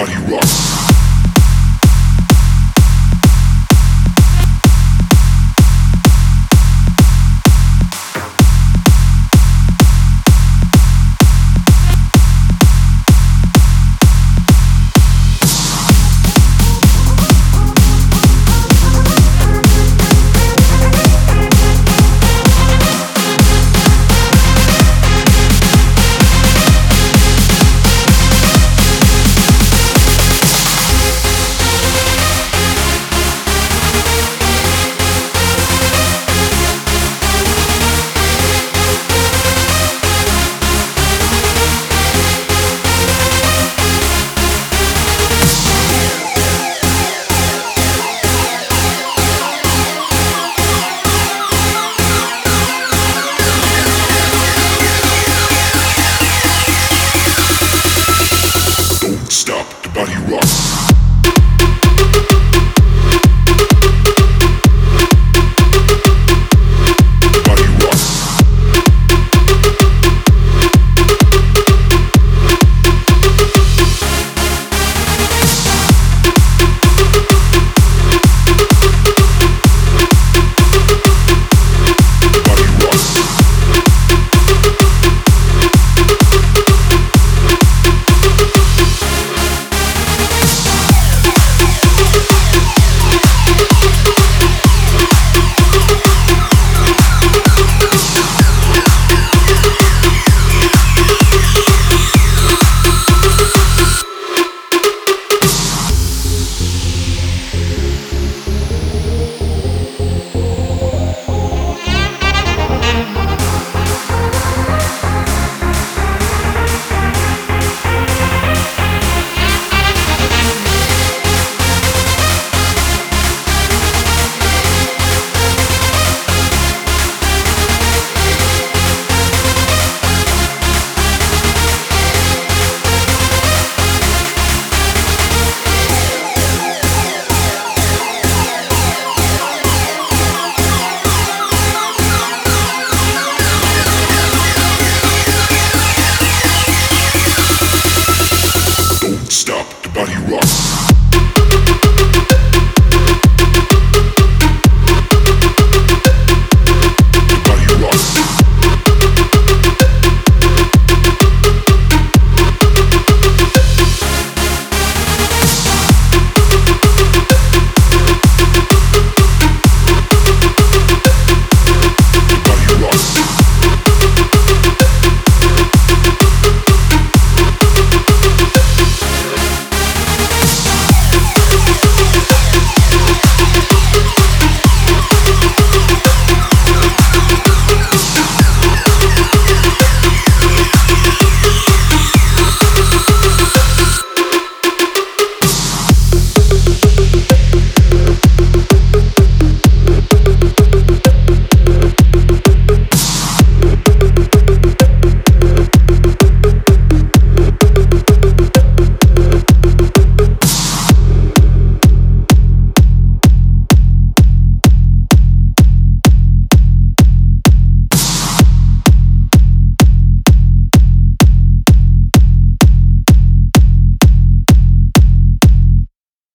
body rock.